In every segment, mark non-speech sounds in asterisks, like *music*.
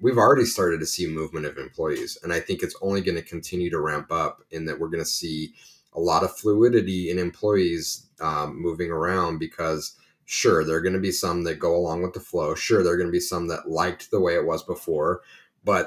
we've already started to see movement of employees, and I think it's only going to continue to ramp up in that we're going to see a lot of fluidity in employees um, moving around because sure there are going to be some that go along with the flow. Sure there are going to be some that liked the way it was before but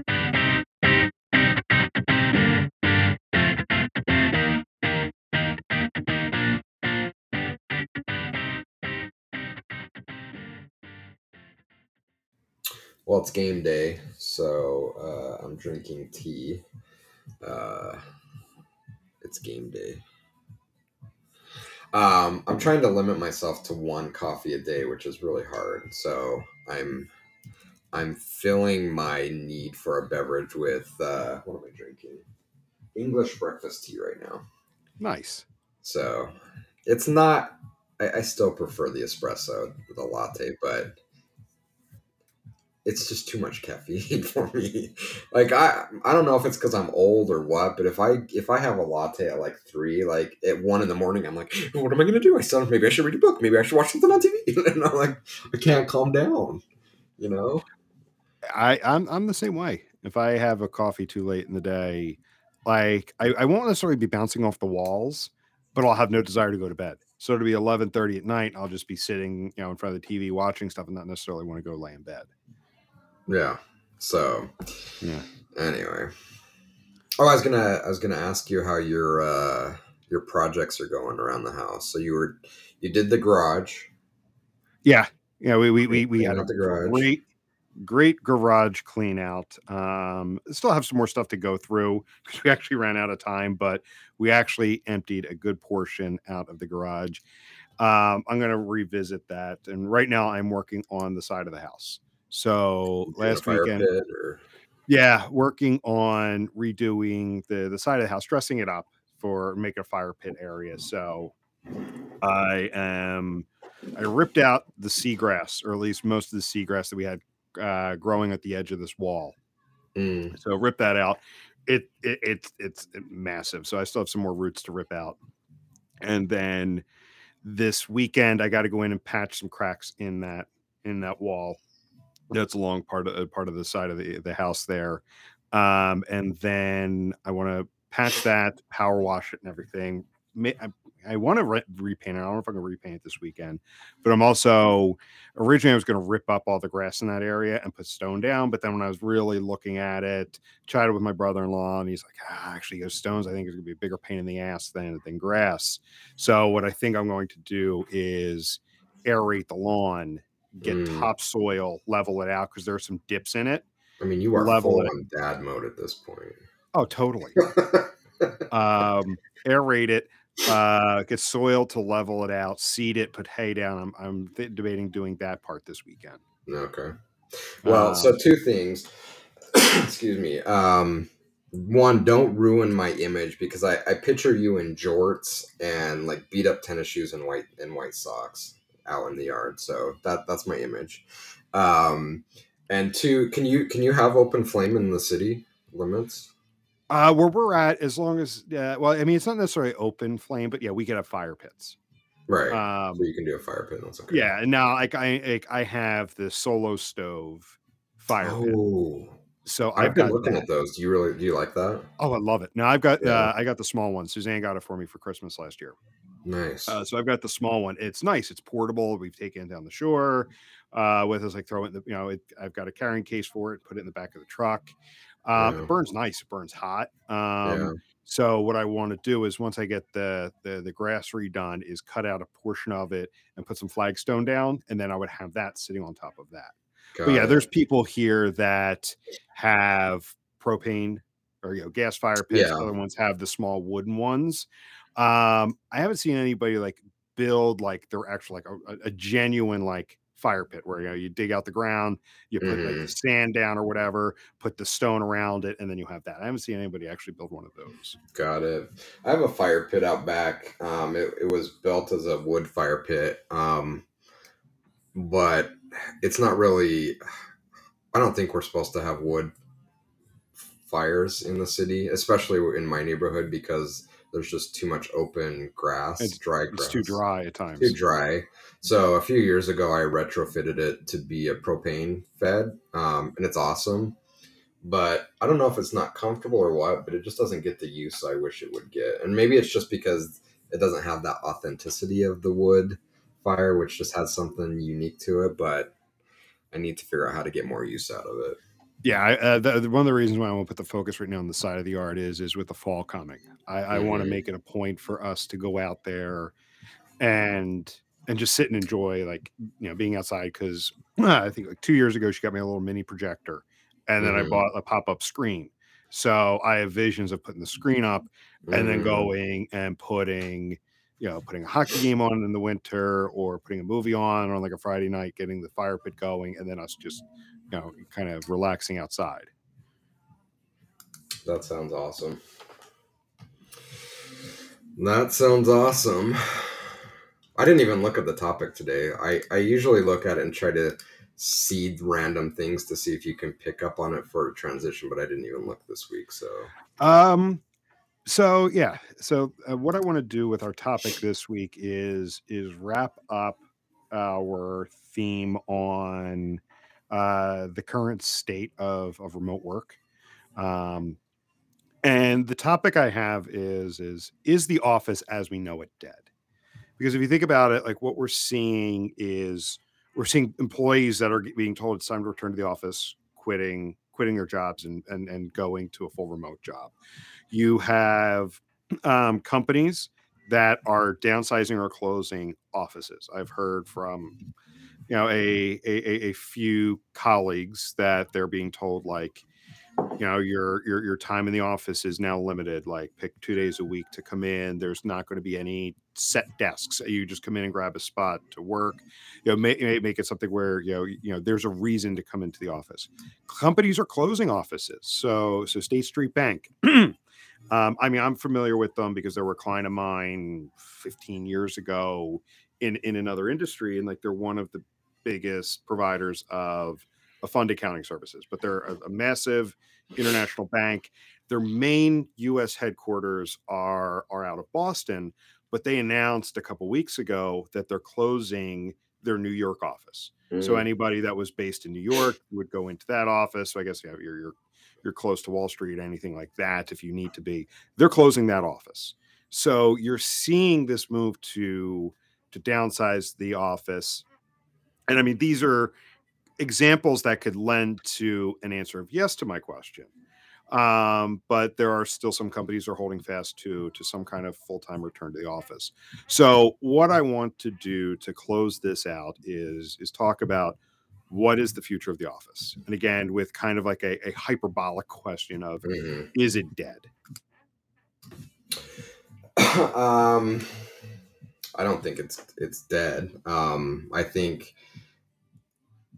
Well it's game day so uh, i'm drinking tea. Uh, it's game day. Um, i'm trying to limit myself to one coffee a day which is really hard. So i'm i'm filling my need for a beverage with uh, what am i drinking? English breakfast tea right now. Nice. so it's not I, I still prefer the espresso the latte but it's just too much caffeine *laughs* for me. Like I I don't know if it's because I'm old or what, but if I if I have a latte at like three, like at one in the morning, I'm like, what am I gonna do? I still maybe I should read a book, maybe I should watch something on TV. *laughs* and I'm like, I can't calm down. You know? I, I'm I'm the same way. If I have a coffee too late in the day, like I, I won't necessarily be bouncing off the walls, but I'll have no desire to go to bed. So it'll be 11:30 at night. I'll just be sitting, you know, in front of the TV watching stuff and not necessarily want to go lay in bed. Yeah. So Yeah. anyway. Oh, I was gonna I was gonna ask you how your uh your projects are going around the house. So you were you did the garage. Yeah. Yeah. We we we, we had a the garage. great great garage clean out. Um still have some more stuff to go through *laughs* because we actually ran out of time, but we actually emptied a good portion out of the garage. Um, I'm gonna revisit that. And right now I'm working on the side of the house. So last weekend, or yeah, working on redoing the the side of the house, dressing it up for make a fire pit area. So I am I ripped out the seagrass, or at least most of the seagrass that we had uh, growing at the edge of this wall. Mm, So rip that out. It, it it's it's massive. So I still have some more roots to rip out. And then this weekend I got to go in and patch some cracks in that in that wall. That's along part of part of the side of the the house there. Um, and then I want to patch that, power wash it, and everything. I, I want to re- repaint it. I don't know if I can repaint it this weekend, but I'm also originally I was going to rip up all the grass in that area and put stone down. But then when I was really looking at it, chatted with my brother-in-law, and he's like, ah, "Actually, those stones I think is going to be a bigger pain in the ass than than grass." So what I think I'm going to do is aerate the lawn, get Mm. topsoil, level it out because there are some dips in it. I mean, you are Level full on dad mode at this point. Oh, totally. *laughs* um, aerate it, uh, get soil to level it out, seed it, put hay down. I'm, I'm th- debating doing that part this weekend. okay. Well, Um, so two things. *coughs* Excuse me. Um, one, don't ruin my image because I, I picture you in jorts and like beat up tennis shoes and white and white socks out in the yard. So that that's my image. Um, and two, can you can you have open flame in the city limits? Uh, where we're at, as long as, uh, well, I mean, it's not necessarily open flame, but yeah, we could have fire pits. Right. Um, so you can do a fire pit. That's okay. yeah, now like I, like, I have the solo stove fire pit, Oh, so I've I've been looking that. at those. Do you really do you like that? Oh, I love it. Now I've got, Yeah. uh, I got the small one. Suzanne got it for me for Christmas last year. Nice. Uh, so I've got the small one. It's nice. It's portable. We've taken it down the shore uh, with us. Like throw it, in the, you know, it, I've got a carrying case for it. Put it in the back of the truck. Um, Yeah. It burns nice. It burns hot. Um, yeah. So what I want to do is once I get the, the the grass redone, is cut out a portion of it and put some flagstone down, and then I would have that sitting on top of that. Got But yeah, it. there's people here that have propane or you know gas fire pits. Yeah. Other ones have the small wooden ones. Um, I haven't seen anybody like build like they're actually like a, a genuine like fire pit where you know you dig out the ground, you put like Mhm. the sand down or whatever, put the stone around it, and then you have that. I haven't seen anybody actually build one of those. Got it. I have a fire pit out back. Um, it, it was built as a wood fire pit, um, but it's not really. I don't think we're supposed to have wood fires in the city, especially in my neighborhood, because there's just too much open grass, It's- dry grass. It's too dry at times. Too dry. So a few years ago, I retrofitted it to be a propane fed, um, and it's awesome. But I don't know if it's not comfortable or what, but it just doesn't get the use I wish it would get. And maybe it's just because it doesn't have that authenticity of the wood fire, which just has something unique to it. But I need to figure out how to get more use out of it. Yeah, I, uh, the, the- one of the reasons why I want to put the focus right now on the side of the yard is is with the fall coming. I, I want to Mhm. make it a point for us to go out there and and just sit and enjoy like you know being outside because *clears throat* I think like two years ago she got me a little mini projector and then I Mhm. bought a pop up screen. So I have visions of putting the screen up and then Mm. going and putting you know putting a hockey game on in the winter or putting a movie on on like a friday night getting the fire pit going and then us just you know kind of relaxing outside That sounds awesome. That sounds awesome. I didn't even look at the topic today. I, I usually look at it and try to seed random things to see if you can pick up on it for a transition, but I didn't even look this week. So, um so yeah so uh, what i want to do with our topic this week is is wrap up our theme on uh the current state of of remote work um and the topic i have is is is the office as we know it dead? Because if you think about it like what we're seeing is we're seeing employees that are being told it's time to return to the office quitting quitting their jobs and and, and going to a full remote job. You have um, companies that are downsizing or closing offices. I've heard from you know a, a a- few colleagues that they're being told like you know your your your time in the office is now limited. Like pick two days a week to come in. There's not going to be any set desks. You just come in and grab a spot to work. You know make, make it something where you know you know there's a reason to come into the office. Companies are closing offices. So so state street bank *clears throat* um, i mean i'm familiar with them because they were a client of mine 15 years ago in in another industry and like they're one of the biggest providers of, of fund accounting services but they're a, a massive international bank. Their main us headquarters are are out of boston but they announced a couple weeks ago that they're closing their new york office so Mm. anybody that was based in New York would go into that office. So I guess you're you're you're close to Wall Street, anything like that, if you need to be. They're closing that office. So you're seeing this move to to downsize the office. And I mean, these are examples that could lend to an answer of yes to my question. Um, but there are still some companies are holding fast to to some kind of full-time return to the office. So what I want to do to close this out is is talk about what is the future of the office? And again, with kind of like a, a hyperbolic question of Mhm. is it dead? *clears throat* um, I don't think it's it's dead. Um, I think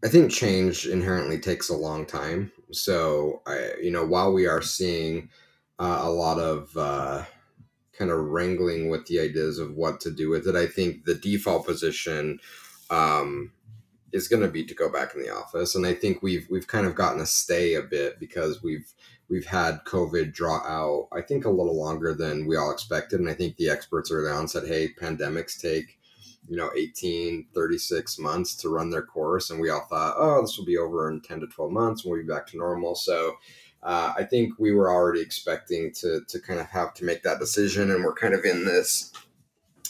I think change inherently takes a long time. So I, you know, while we are seeing uh, a lot of uh, kind of wrangling with the ideas of what to do with it, I think the default position um, is going to be to go back in the office, and I think we've we've kind of gotten a stay a bit because we've we've had COVID draw out. I think a little longer than we all expected, and I think the experts early on said, "Hey, pandemics take." You know 18 36 months to run their course and we all thought oh this will be over in 10 to 12 months and we'll be back to normal. So uh, i think we were already expecting to to kind of have to make that decision and we're kind of in this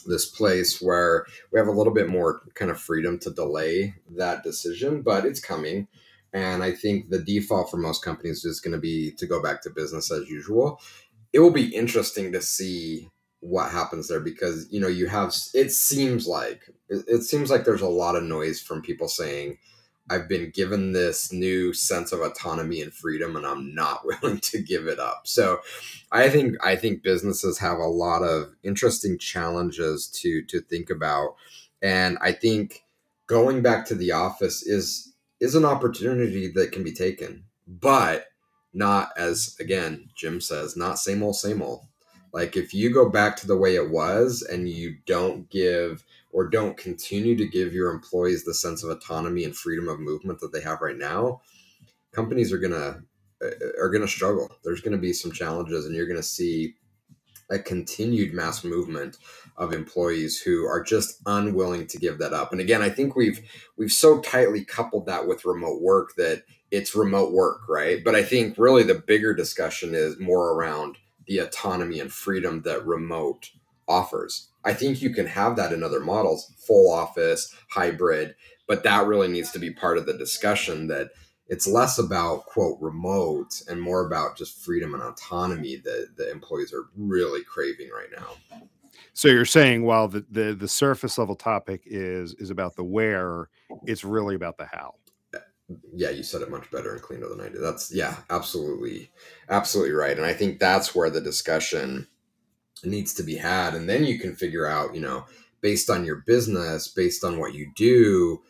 this place where we have a little bit more kind of freedom to delay that decision but it's coming. And i think the default for most companies is going to be to go back to business as usual. It will be interesting to see what happens there because you know you have it seems like it, seems like there's a lot of noise from people saying i've been given this new sense of autonomy and freedom and i'm not *laughs* willing to give it up so i think i think businesses have a lot of interesting challenges to to think about and i think going back to the office is is an opportunity that can be taken, but not as again Jim says, not same old same old. Like if you go back to the way it was and you don't give or don't continue to give your employees the sense of autonomy and freedom of movement that they have right now, companies are gonna uh, are gonna struggle. There's gonna be some challenges, and you're gonna see a continued mass movement of employees who are just unwilling to give that up. And again, I think we've we've so tightly coupled that with remote work that it's remote work, right? But I think really the bigger discussion is more around the autonomy and freedom that remote offers. I think you can have that in other models, full office, hybrid, but that really needs to be part of the discussion that it's less about quote remote and more about just freedom and autonomy that the employees are really craving right now. So you're saying while the, the the surface level topic is is about the where, it's really about the how. Yeah, you said it much better and cleaner than I did. That's yeah, absolutely, absolutely right. And I think that's where the discussion needs to be had. And then you can figure out, you know, based on your business, based on what you do,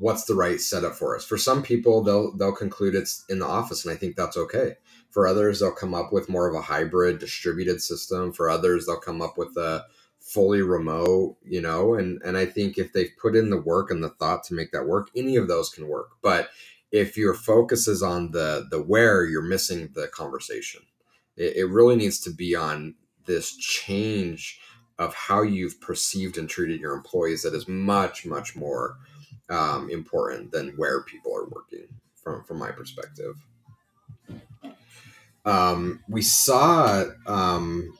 what's the right setup for us. For some people, they'll they'll conclude it's in the office, and I think that's okay. For others, they'll come up with more of a hybrid distributed system. For others, they'll come up with a fully remote, you know, and and I think if they've put in the work and the thought to make that work, any of those can work. But if your focus is on the the where, you're missing the conversation. It, it really needs to be on this change of how you've perceived and treated your employees that is much much more um, important than where people are working from from my perspective. Um, we saw um,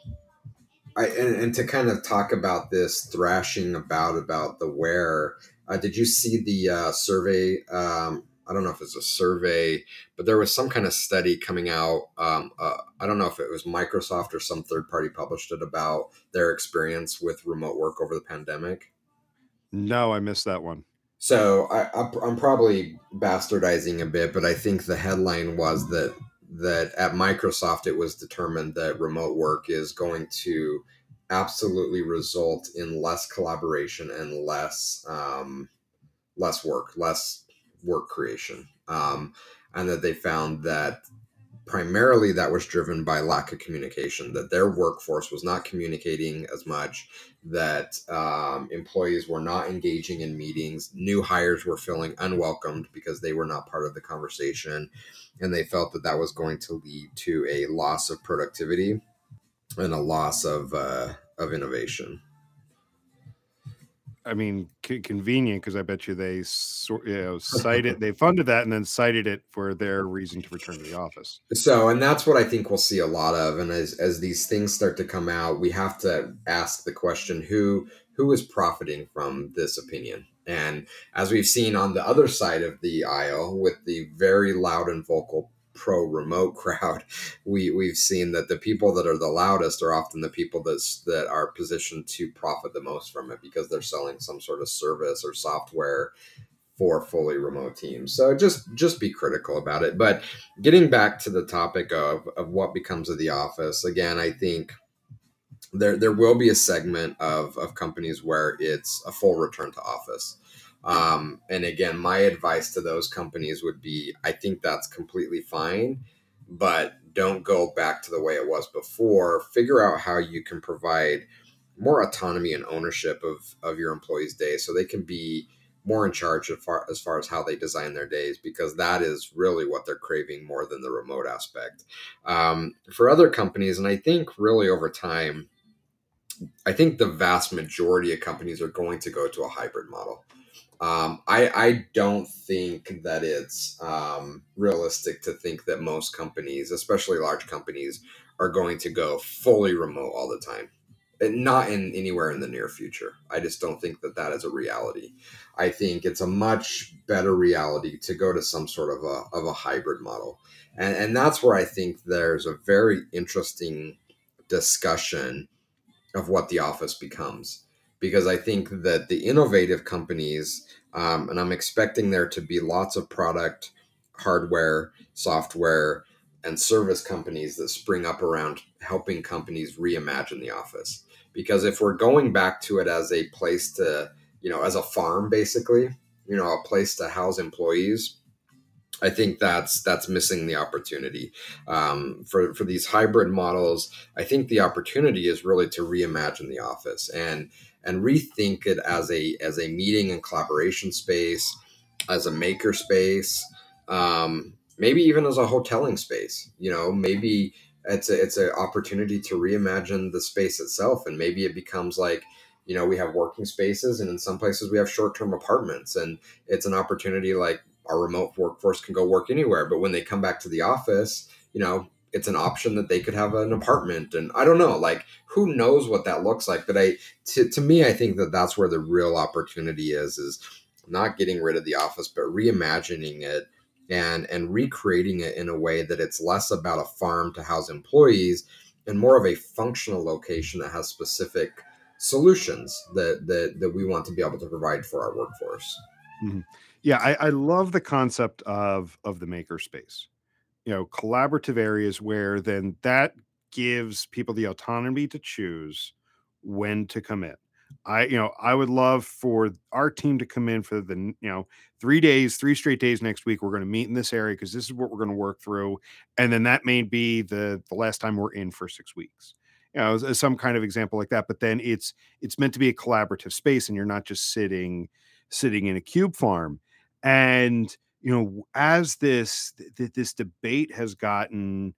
I, and, and, to kind of talk about this thrashing about about the where. Uh, did you see the uh, survey? Um, I don't know if it's a survey, but there was some kind of study coming out. Um, uh, I don't know if it was Microsoft or some third party published it about their experience with remote work over the pandemic. No, I missed that one. So I, I'm probably bastardizing a bit, but I think the headline was that that at Microsoft it was determined that remote work is going to absolutely result in less collaboration and less um, less work, less work creation, um, and that they found that primarily that was driven by lack of communication that their workforce was not communicating as much that um, employees were not engaging in meetings new hires were feeling unwelcomed because they were not part of the conversation and they felt that that was going to lead to a loss of productivity and a loss of uh, of innovation I mean, c- convenient because I bet you they sort you know cited *laughs* they funded that and then cited it for their reason to return to the office. So, and that's what I think we'll see a lot of. And as as these things start to come out, we have to ask the question: who who is profiting from this opinion? And as we've seen on the other side of the aisle, with the very loud and vocal pro remote *laughs* crowd, we we've seen that the people that are the loudest are often the people that's that are positioned to profit the most from it because they're selling some sort of service or software for fully remote teams. So just just be critical about it. But getting back to the topic of of what becomes of the office, again, I think there there will be a segment of of companies where it's a full return to office um, and again, my advice to those companies would be I think that's completely fine, but don't go back to the way it was before. Figure out how you can provide more autonomy and ownership of, of your employees' days so they can be more in charge of far, as far as how they design their days because that is really what they're craving more than the remote aspect. Um, for other companies, and I think really over time, I think the vast majority of companies are going to go to a hybrid model. Um, I, I don't think that it's um, realistic to think that most companies, especially large companies, are going to go fully remote all the time. Not in anywhere in the near future. I just don't think that that is a reality. I think it's a much better reality to go to some sort of a of a hybrid model, and and that's where I think there's a very interesting discussion of what the office becomes because I think that the innovative companies, um, and I'm expecting there to be lots of product, hardware, software, and service companies that spring up around helping companies reimagine the office. Because if we're going back to it as a place to, you know, as a farm, basically, you know a place to house employees I think that's that's missing the opportunity um, for for these hybrid models. I think the opportunity is really to reimagine the office and and rethink it as a as a meeting and collaboration space, as a maker space, um, maybe even as a hoteling space. You know, maybe it's a, it's an opportunity to reimagine the space itself, and maybe it becomes like you know we have working spaces and in some places we have short-term apartments and it's an opportunity like our remote workforce can go work anywhere. But when they come back to the office, you know, it's an option that they could have an apartment and i don't know like who knows what that looks like but i to, to me i think that that's where the real opportunity is is not getting rid of the office but reimagining it and and recreating it in a way that it's less about a farm to house employees and more of a functional location that has specific solutions that that, that we want to be able to provide for our workforce mm-hmm. Yeah, I, I love the concept of of the maker space. You know, collaborative areas where then that gives people the autonomy to choose when to come in. I, you know, I would love for our team to come in for the, you know, three days, three straight days next week. We're going to meet in this area because this is what we're going to work through, and then that may be the the last time we're in for six weeks. You know, some kind of example like that. But then it's it's meant to be a collaborative space, and you're not just sitting sitting in a cube farm and you know as this th- this debate has gotten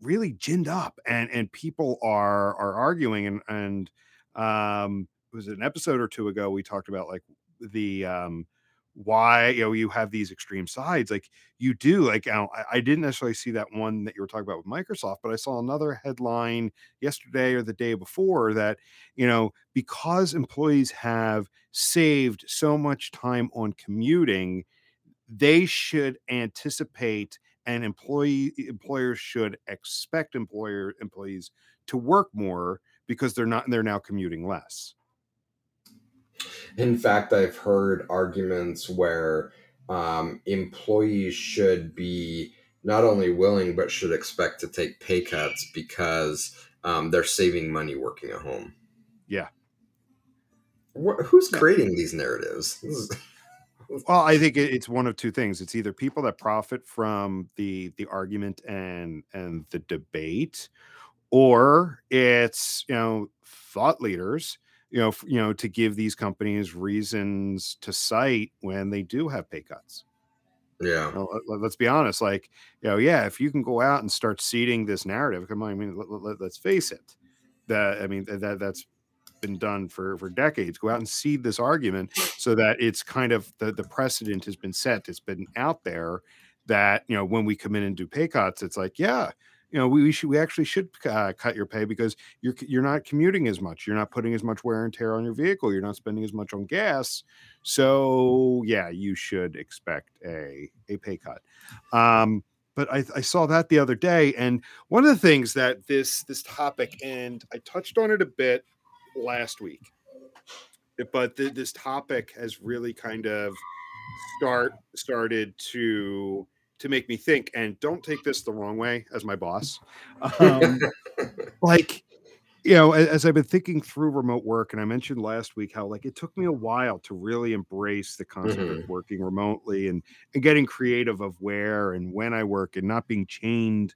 really ginned up and and people are are arguing and and um it was an episode or two ago we talked about like the um why you know you have these extreme sides like you do like I, I didn't necessarily see that one that you were talking about with microsoft but i saw another headline yesterday or the day before that you know because employees have saved so much time on commuting they should anticipate and employee employers should expect employer employees to work more because they're not they're now commuting less in fact, I've heard arguments where um, employees should be not only willing but should expect to take pay cuts because um, they're saving money working at home. Yeah. Wh- who's creating these narratives? Well, I think it's one of two things. It's either people that profit from the the argument and and the debate, or it's you know thought leaders you know, you know, to give these companies reasons to cite when they do have pay cuts. Yeah. You know, let, us be honest. Like, you know, yeah, if you can go out and start seeding this narrative, come on. I mean, let, us face it. That I mean, that that's been done for for decades. Go out and seed this argument so that it's kind of the the precedent has been set. It's been out there that you know when we come in and do pay cuts, it's like, yeah, you know, we, we should we actually should uh, cut your pay because you're you're not commuting as much. You're not putting as much wear and tear on your vehicle. You're not spending as much on gas. So yeah, you should expect a a pay cut. Um, but I, I saw that the other day, and one of the things that this this topic, and I touched on it a bit last week, but th- this topic has really kind of start started to to make me think. And don't take this the wrong way as my boss. Um, *laughs* like, you know, as I've been thinking through remote work, and I mentioned last week how like it took me a while to really embrace the concept mm-hmm. of working remotely and and getting creative of where and when I work and not being chained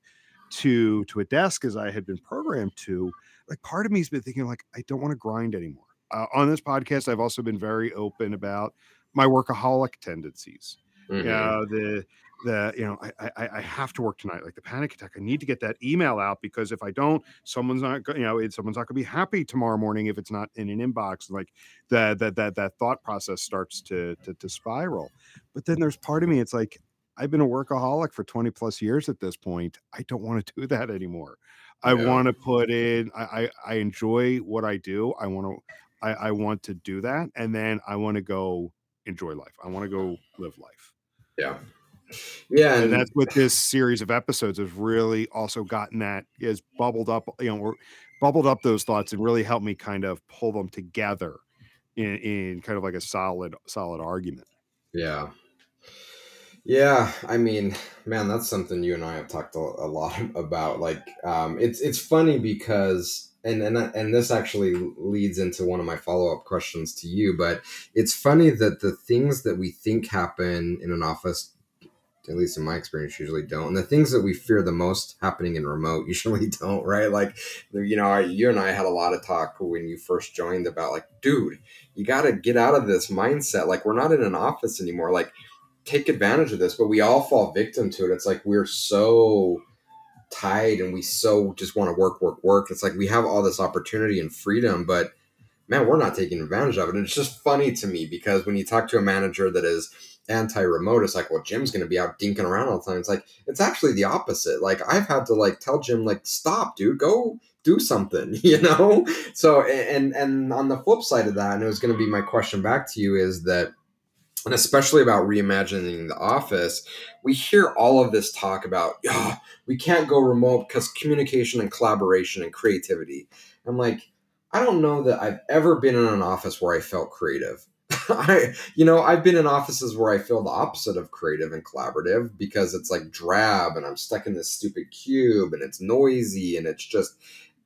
to to a desk as I had been programmed to. Like part of me has been thinking like I don't want to grind anymore. Uh, on this podcast, I've also been very open about my workaholic tendencies. Mm-hmm. You know, the that you know I, I, I have to work tonight like the panic attack i need to get that email out because if i don't someone's not you know someone's not going to be happy tomorrow morning if it's not in an inbox like that that that that thought process starts to, to to spiral but then there's part of me it's like i've been a workaholic for 20 plus years at this point i don't want to do that anymore i yeah. want to put in I, I i enjoy what i do i want to I, I want to do that and then i want to go enjoy life i want to go live life yeah yeah, and, and, that's what this series of episodes has really also gotten that is bubbled up, you know, we're bubbled up those thoughts and really helped me kind of pull them together in, in kind of like a solid, solid argument. Yeah. Yeah, I mean, man, that's something you and I have talked a, lot *laughs* about. Like, um, it's it's funny because and and and this actually leads into one of my follow up questions to you. But it's funny that the things that we think happen in an office, at least in my experience, usually don't, and the things that we fear the most happening in remote *laughs* usually don't. Right? Like you know, you and I had a lot of talk when you first joined about like, dude, you got to get out of this mindset. Like we're not in an office anymore. Like take advantage of this, but we all fall victim to it. It's like we're so tied and we so just want to work, work, work. It's like we have all this opportunity and freedom, but man, we're not taking advantage of it. And it's just funny to me because when you talk to a manager that is anti-remote, it's like, well, Jim's going to be out dinking around all the time. It's like it's actually the opposite. Like I've had to like tell Jim, like, stop, dude, go do something, *laughs* you know. So and and on the flip side of that, and it was going to be my question back to you is that and especially about reimagining the office, we hear all of this talk about, oh, we can't go remote because communication and collaboration and creativity. I'm like, I don't know that I've ever been in an office where I felt creative. *laughs* I, you know, I've been in offices where I feel the opposite of creative and collaborative because it's like drab and I'm stuck in this stupid cube and it's noisy and it's just,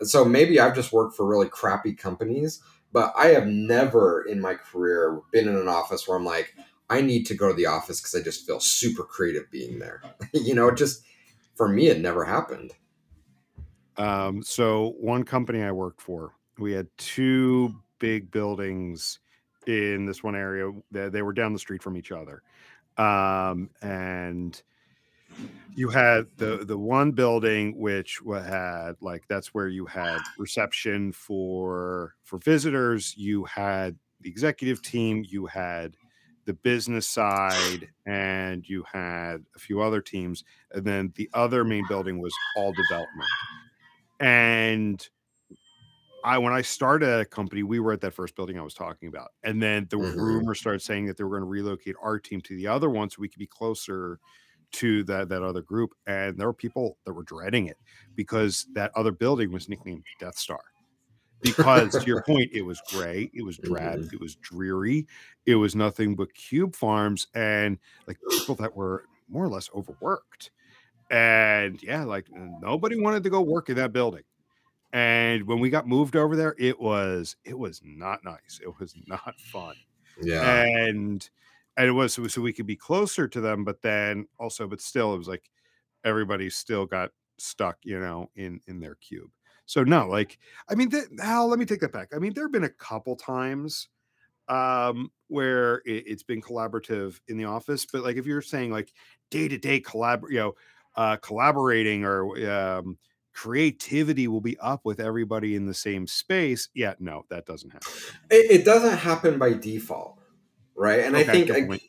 so maybe I've just worked for really crappy companies but I have never in my career been in an office where I'm like, I need to go to the office because I just feel super creative being there. *laughs* you know, just for me, it never happened. Um, so one company I worked for, we had two big buildings in this one area. They, they were down the street from each other. Um, and you had the the one building which had like that's where you had reception for for visitors. You had the executive team. You had the business side and you had a few other teams. And then the other main building was all development. And I when I started a company, we were at that first building I was talking about, and then the mm-hmm. rumor started saying that they were going to relocate our team to the other one so we could be closer to that that other group, and there were people that were dreading it because that other building was nicknamed Death Star. Because to your point, it was gray, it was drab, mm-hmm. it was dreary, it was nothing but cube farms and like people that were more or less overworked. And yeah, like nobody wanted to go work in that building. And when we got moved over there, it was it was not nice. It was not fun. Yeah. And and it was so, we could be closer to them, but then also, but still, it was like everybody still got stuck, you know, in in their cube. So no, like I mean, Hal, let me take that back. I mean, there have been a couple times um where it, has been collaborative in the office, but like if you're saying like day to day collab, you know, uh, collaborating or um, creativity will be up with everybody in the same space. Yeah, no, that doesn't happen. It, it doesn't happen by default right? And okay, I think, I,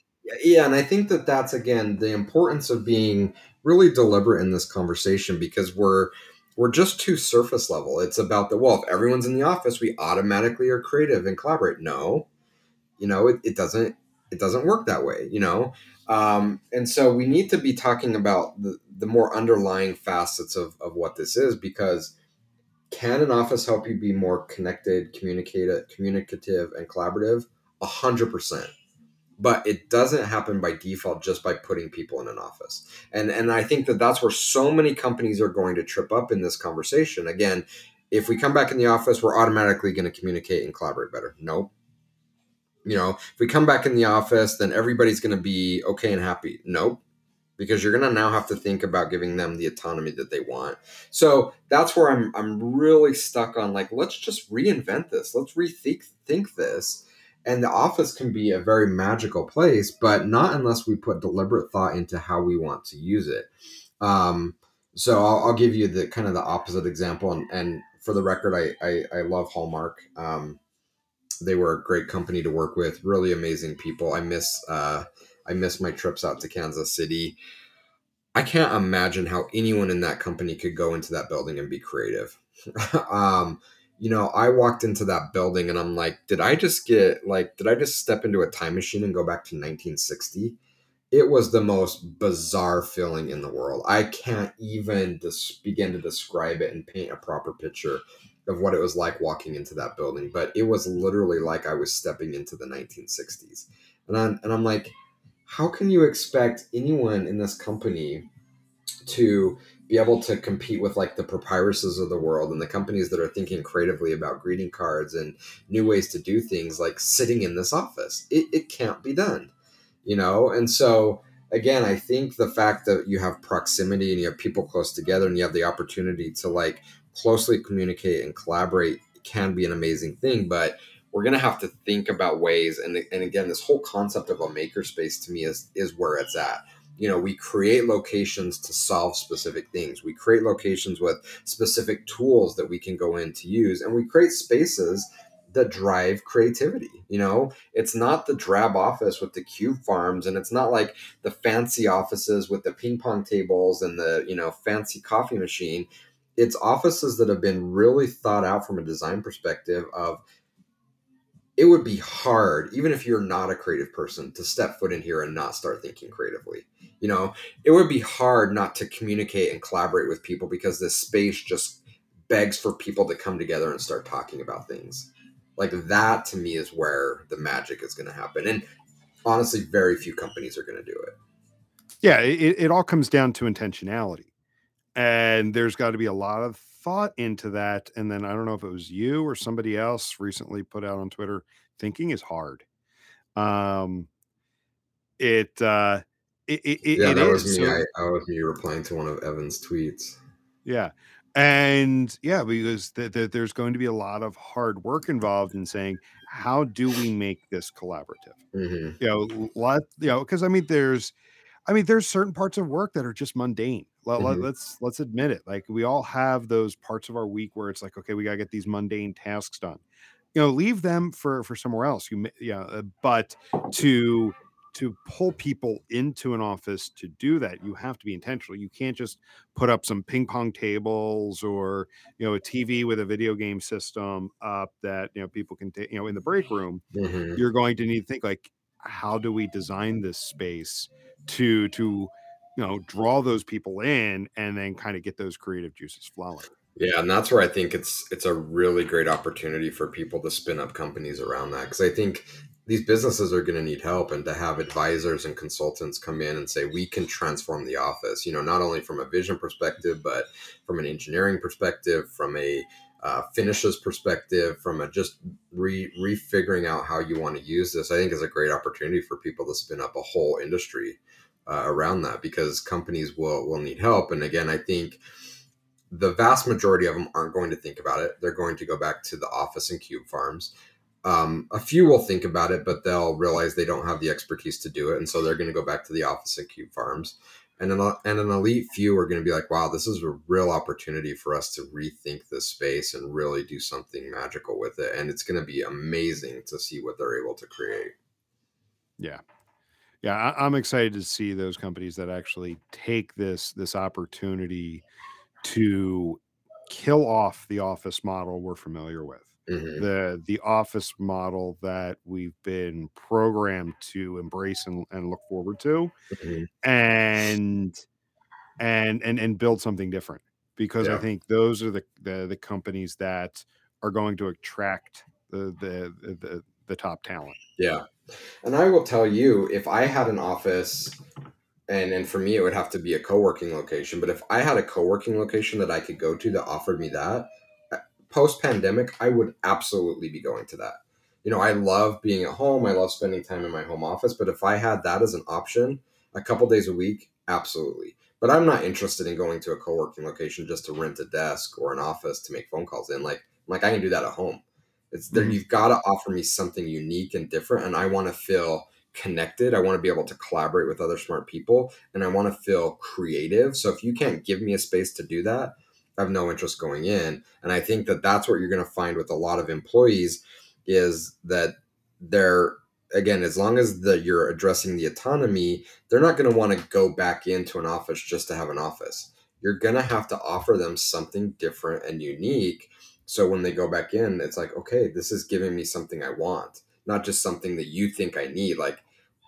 yeah, and I think that that's again the importance of being really deliberate in this conversation because we're we're just too surface level. It's about the well, if everyone's in the office, we automatically are creative and collaborate. No, you know, it, it doesn't it doesn't work that way, you know. Um, and so we need to be talking about the, the more underlying facets of, of what this is because can an office help you be more connected, communicative, communicative, and collaborative? A hundred percent. But it doesn't happen by default just by putting people in an office. And and i think that that's where so many companies are going to trip up in this conversation. Again if we come back in the office we're automatically going to communicate and collaborate better. Nope. You know if we come back in the office then everybody's going to be okay and happy. Nope. Because you're going to now have to think about giving them the autonomy that they want. So that's where I'm I'm really stuck on like let's just reinvent this. Let's rethink think this and the office can be a very magical place, but not unless we put deliberate thought into how we want to use it. Um, so I'll, I'll, give you the kind of the opposite example, and, and for the record, I I, I love Hallmark. Um, they were a great company to work with, really amazing people. I miss uh, I miss my trips out to Kansas City. I can't imagine how anyone in that company could go into that building and be creative. *laughs* um, you know, I walked into that building and I'm like, did I just get like, did I just step into a time machine and go back to 1960? It was the most bizarre feeling in the world. I can't even just begin to describe it and paint a proper picture of what it was like walking into that building, but it was literally like I was stepping into the 1960s. And I'm, and I'm like, how can you expect anyone in this company to be able to compete with like the papyruses of the world and the companies that are thinking creatively about greeting cards and new ways to do things like sitting in this office. It, it can't be done you know? And so again i think the fact that you have proximity and you have people close together and you have the opportunity to like closely communicate and collaborate can be an amazing thing but we're going to have to think about ways and, and again this whole concept of a makerspace to me is is where it's at you know we create locations to solve specific things. We create locations with specific tools that we can go in to use and we create spaces that drive creativity you know? It's not the drab office with the cube farms and it's not like the fancy offices with the ping pong tables and the you know fancy coffee machine. It's offices that have been really thought out from a design perspective of it would be hard even if you're not a creative person to step foot in here and not start thinking creatively you know? It would be hard not to communicate and collaborate with people because this space just begs for people to come together and start talking about things. Like that to me is where the magic is going to happen and honestly very few companies are going to do it. Yeah it, it all comes down to intentionality and there's got to be a lot of thought into that and then i don't know if it was you or somebody else recently put out on twitter thinking is hard. Um it uh it, it, yeah it that is. was me. So- I, I was me replying to one of evan's tweets. Yeah and yeah because th- th- there's going to be a lot of hard work involved in saying how do we make this collaborative? Hmm you know let you know because i mean there's i mean there's certain parts of work that are just mundane let, Mhm. us let's admit it like we all have those parts of our week where it's like okay we got to get these mundane tasks done you know leave them for for somewhere else you ma- yeah uh, but to to pull people into an office to do that you have to be intentional you can't just put up some ping pong tables or you know a tv with a video game system up that you know people can take you know in the break room hmm you're going to need to think like how do we design this space to to you know draw those people in and then kind of get those creative juices flowing Yeah, and that's where I think it's it's a really great opportunity for people to spin up companies around that because I think these businesses are going to need help and to have advisors and consultants come in and say we can transform the office. You know, not only from a vision perspective, but from an engineering perspective, from a uh, finishes perspective, from a just re refiguring out how you want to use this. I think is a great opportunity for people to spin up a whole industry uh, around that because companies will will need help. And again, I think the vast majority of them aren't going to think about it. They're going to go back to the office and cube farms. Um, a few will think about it, but they'll realize they don't have the expertise to do it, and so they're going to go back to the office and cube farms. And an, and an elite few are going to be like, "Wow, this is a real opportunity for us to rethink this space and really do something magical with it." And it's going to be amazing to see what they're able to create. yeah yeah I, i'm excited to see those companies that actually take this this opportunity to kill off the office model we're familiar with. Hmm the the office model that we've been programmed to embrace and, and look forward to hmm and and and and build something different because i think those are the, the the companies that are going to attract the the the, the top talent Yeah. And I will tell you, if I had an office, and and for me it would have to be a co-working location, but if I had a co-working location that I could go to that offered me that, uh, post pandemic, I would absolutely be going to that. You know, I love being at home. I love spending time in my home office, but if I had that as an option, a couple days a week, absolutely. But I'm not interested in going to a co-working location just to rent a desk or an office to make phone calls in. Like, like I can do that at home. It's there. Mhm. You've got to offer me something unique and different, and I want to feel connected. I want to be able to collaborate with other smart people, and I want to feel creative. So if you can't give me a space to do that, I have no interest going in. And I think that that's what you're going to find with a lot of employees is that they're again as long as the you're addressing the autonomy they're not going to want to go back into an office just to have an office you're going to have to offer them something different and unique so when they go back in it's like okay this is giving me something i want not just something that you think i need like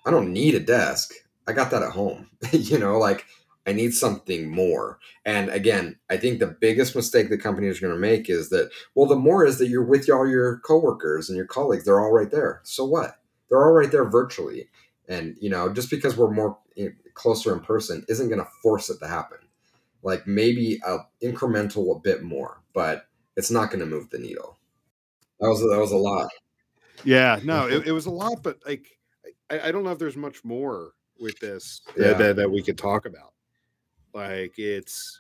i don't need a desk. I got that at home. *laughs* You know like i need something more. And again i think the biggest mistake that companies are going to make is that well the more is that you're with all your coworkers and your colleagues they're all right there. So what? They're all right there virtually. And you know just because we're more eh, closer in person isn't going to force it to happen. Like maybe a incremental a bit more, but it's not going to move the needle. That was that was a lot. Yeah, no, *laughs* it, it was a lot, but like I, I, don't know if there's much more with this yeah. that, that we could talk about. Like it's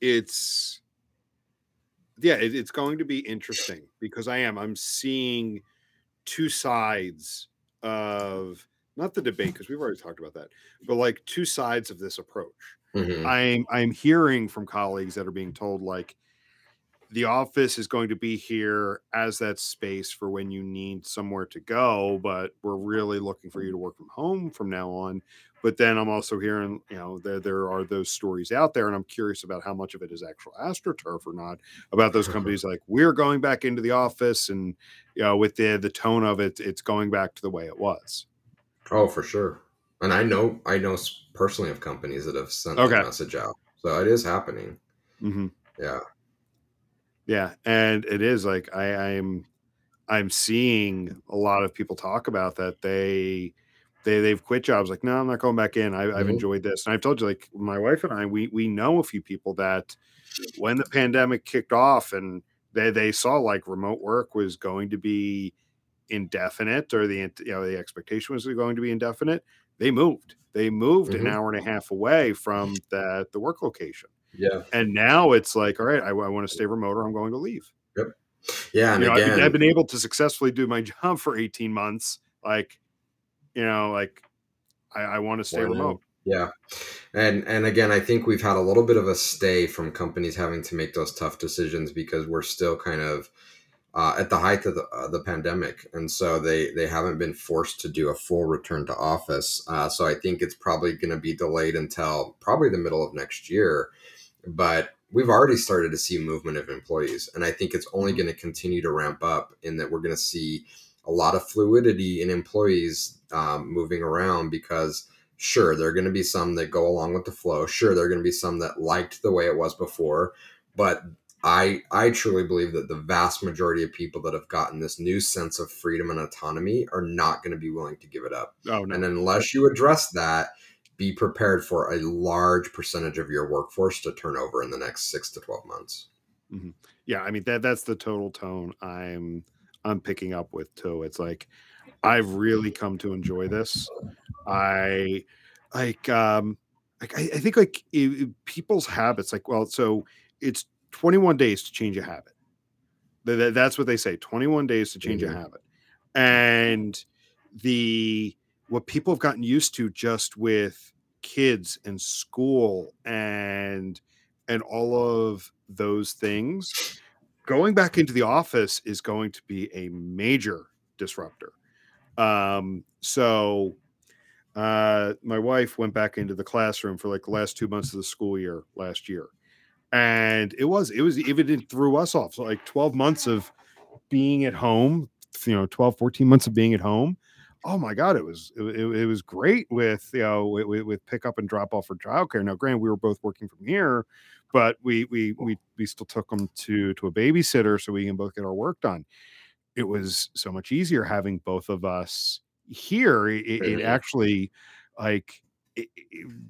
it's yeah, it, it's going to be interesting because I am I'm seeing two sides of not the debate because we've already talked about that, but like two sides of this approach. Mm-hmm. I'm I'm hearing from colleagues that are being told like the office is going to be here as that space for when you need somewhere to go, but we're really looking for you to work from home from now on. But then I'm also hearing, you know, there there are those stories out there, and I'm curious about how much of it is actual astroturf or not. About those *laughs* companies like we're going back into the office, and you know, with the the tone of it, it's going back to the way it was. Oh, for sure. And I know I know personally of companies that have sent okay. that message out, so it is happening. Mm-hmm. Yeah. Yeah, and it is like I, I'm I'm seeing a lot of people talk about that they they they've quit jobs like no I'm not going back in I, have mm-hmm. enjoyed this and I've told you like my wife and I we we know a few people that when the pandemic kicked off and they they saw like remote work was going to be indefinite or the you know the expectation was going to be indefinite they moved they moved mm-hmm. an hour and a half away from the the work location yeah. And now it's like, all right, I, I want to stay remote or I'm going to leave. Yep. Yeah. And you know, again, I've, been, I've been able to successfully do my *laughs* job for 18 months. Like, you know, like I, I want to stay remote. Yeah. And and again, I think we've had a little bit of a stay from companies having to make those tough decisions because we're still kind of uh, at the height of the, uh, the pandemic, and so they they haven't been forced to do a full return to office. Uh, so I think it's probably going to be delayed until probably the middle of next year but we've already started to see movement of employees and i think it's only going to continue to ramp up in that we're going to see a lot of fluidity in employees um, moving around because sure there are going to be some that go along with the flow sure there are going to be some that liked the way it was before but i i truly believe that the vast majority of people that have gotten this new sense of freedom and autonomy are not going to be willing to give it up oh, no. and unless you address that be prepared for a large percentage of your workforce to turn over in the next six to 12 months. Mm-hmm. Yeah. I mean, that that's the total tone I'm, I'm picking up with too. It's like, I've really come to enjoy this. I like, um, like, I, I think like it, people's habits, like, well, so it's 21 days to change a habit. That, that's what they say 21 days to change mm-hmm. a habit. And the, what people have gotten used to just with kids and school and and all of those things going back into the office is going to be a major disruptor. Um so uh my wife went back into the classroom for like the last two months of the school year last year and it was it was even it threw us off. So like 12 months of being at home you know 12 14 months of being at home oh my god, it was it, it was great with you know with, with pick up and drop off for childcare. Now, granted, we were both working from here, but we we we we still took them to to a babysitter so we can both get our work done. It was so much easier having both of us here. It, it actually like it,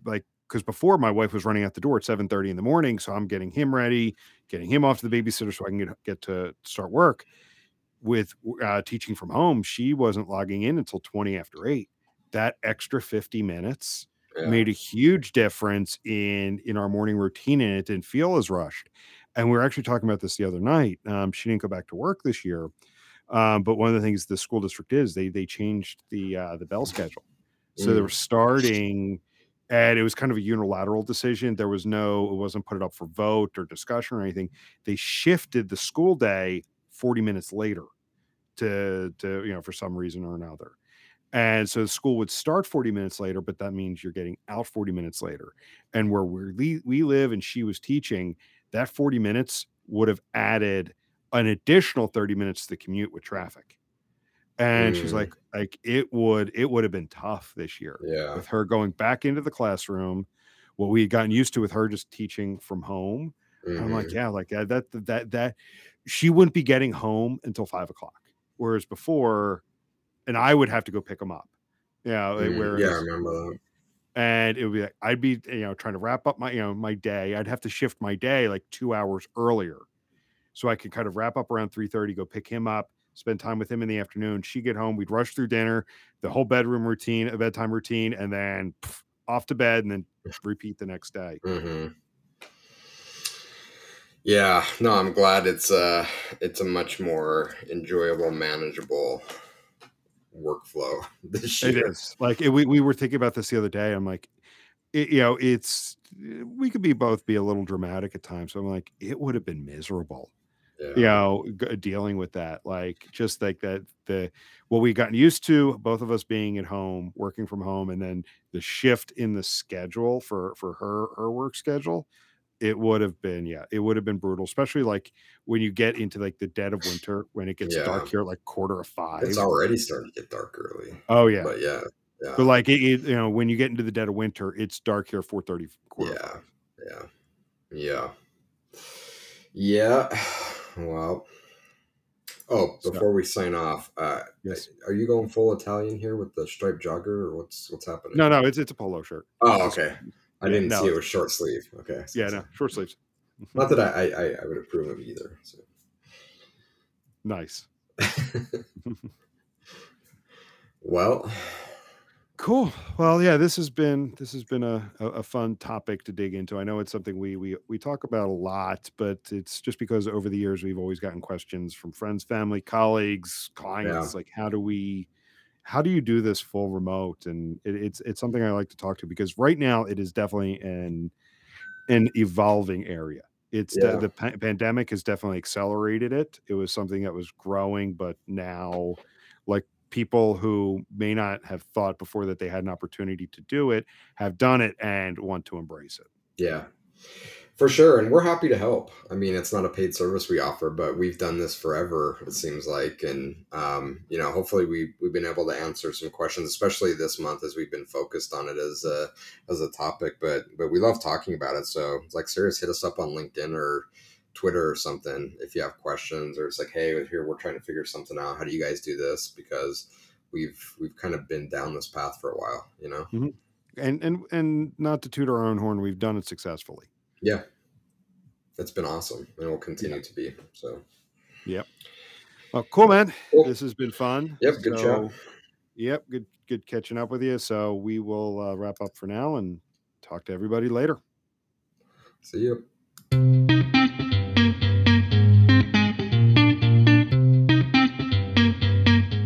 like because before my wife was running out the door at 7 30 in the morning so i'm getting him ready getting him off to the babysitter so i can get, get to start work with uh, teaching from home, she wasn't logging in until 20 after eight. That extra 50 minutes yeah. made a huge difference in in our morning routine and it didn't feel as rushed. And we were actually talking about this the other night. Um, she didn't go back to work this year. Um, but one of the things the school district is they they changed the uh, the bell schedule. So mm. they were starting and it was kind of a unilateral decision. There was no, it wasn't put it up for vote or discussion or anything. They shifted the school day 40 minutes later to to you know for some reason or another and so the school would start 40 minutes later but that means you're getting out 40 minutes later and where we we live and she was teaching that 40 minutes would have added an additional 30 minutes to the commute with traffic and mm. she's like like it would it would have been tough this year yeah with her going back into the classroom what we had gotten used to with her just teaching from home mm-hmm. i'm like mm-hmm. yeah like that that that that she wouldn't be getting home until five o'clock. Whereas before, and I would have to go pick them up. Yeah, mm, whereas, yeah, I remember that. and it would be like I'd be you know trying to wrap up my you know my day. I'd have to shift my day like two hours earlier, so I could kind of wrap up around three thirty, go pick him up, spend time with him in the afternoon. She get home, we'd rush through dinner, the whole bedroom routine, a bedtime routine, and then pff, off to bed, and then repeat the next day. hmm Yeah, no, I'm glad it's a it's a much more enjoyable, manageable workflow *laughs* this It year. is like it, we we were thinking about this the other day. I'm like, it, you know, it's we could be both be a little dramatic at times. So I'm like, it would have been miserable Yeah. you know g- dealing with that like just like that the what we've gotten used to both of us being at home working from home and then the shift in the schedule for for her her work schedule it would have been yeah it would have been brutal especially like when you get into like the dead of winter when it gets Yeah. dark here like quarter of five It's already starting to get dark early. oh yeah But yeah, yeah. but like it, it, you know when you get into the dead of winter it's dark here 4 30 quarter Yeah. Yeah. Yeah. Yeah. *sighs* Well. Oh, So- before we sign off, uh, yes are you going full Italian here with the striped jogger, or what's what's happening? no no it's it's a polo shirt Oh, okay. I yeah, didn't no, see it was short sleeve. Okay. yeah no short sleeves *laughs* Not that I, I I- would approve of either. So. nice *laughs* Well, Cool. Well, yeah, this has been this has been a, a, a fun topic to dig into. I know it's something we we we talk about a lot, but it's just because over the years we've always gotten questions from friends, family, colleagues, clients, like how do we how do you do this full remote? And it, it's it's something I like to talk to because right now it is definitely an an evolving area. It's Yeah. the, the pa- pandemic has definitely accelerated it. It was something that was growing, but now, like people who may not have thought before that they had an opportunity to do it have done it and want to embrace it. yeah, for sure, and we're happy to help. I mean, it's not a paid service we offer, but we've done this forever. It seems like, and um, you know, hopefully we we've been able to answer some questions, especially this month as we've been focused on it as a as a topic. But but we love talking about it. So it's like, serious, hit us up on LinkedIn or Twitter or something if you have questions, or it's like, hey, here we're trying to figure something out. How do you guys do this? Because we've we've kind of been down this path for a while, you know. And and and not to toot our own horn, we've done it successfully. Yeah. It's been awesome and it will continue to be. So, yep. Well, cool, man. Cool. This has been fun. yep, good job. Yep, good good catching up with you. So we will uh, wrap up for now and talk to everybody later. See you.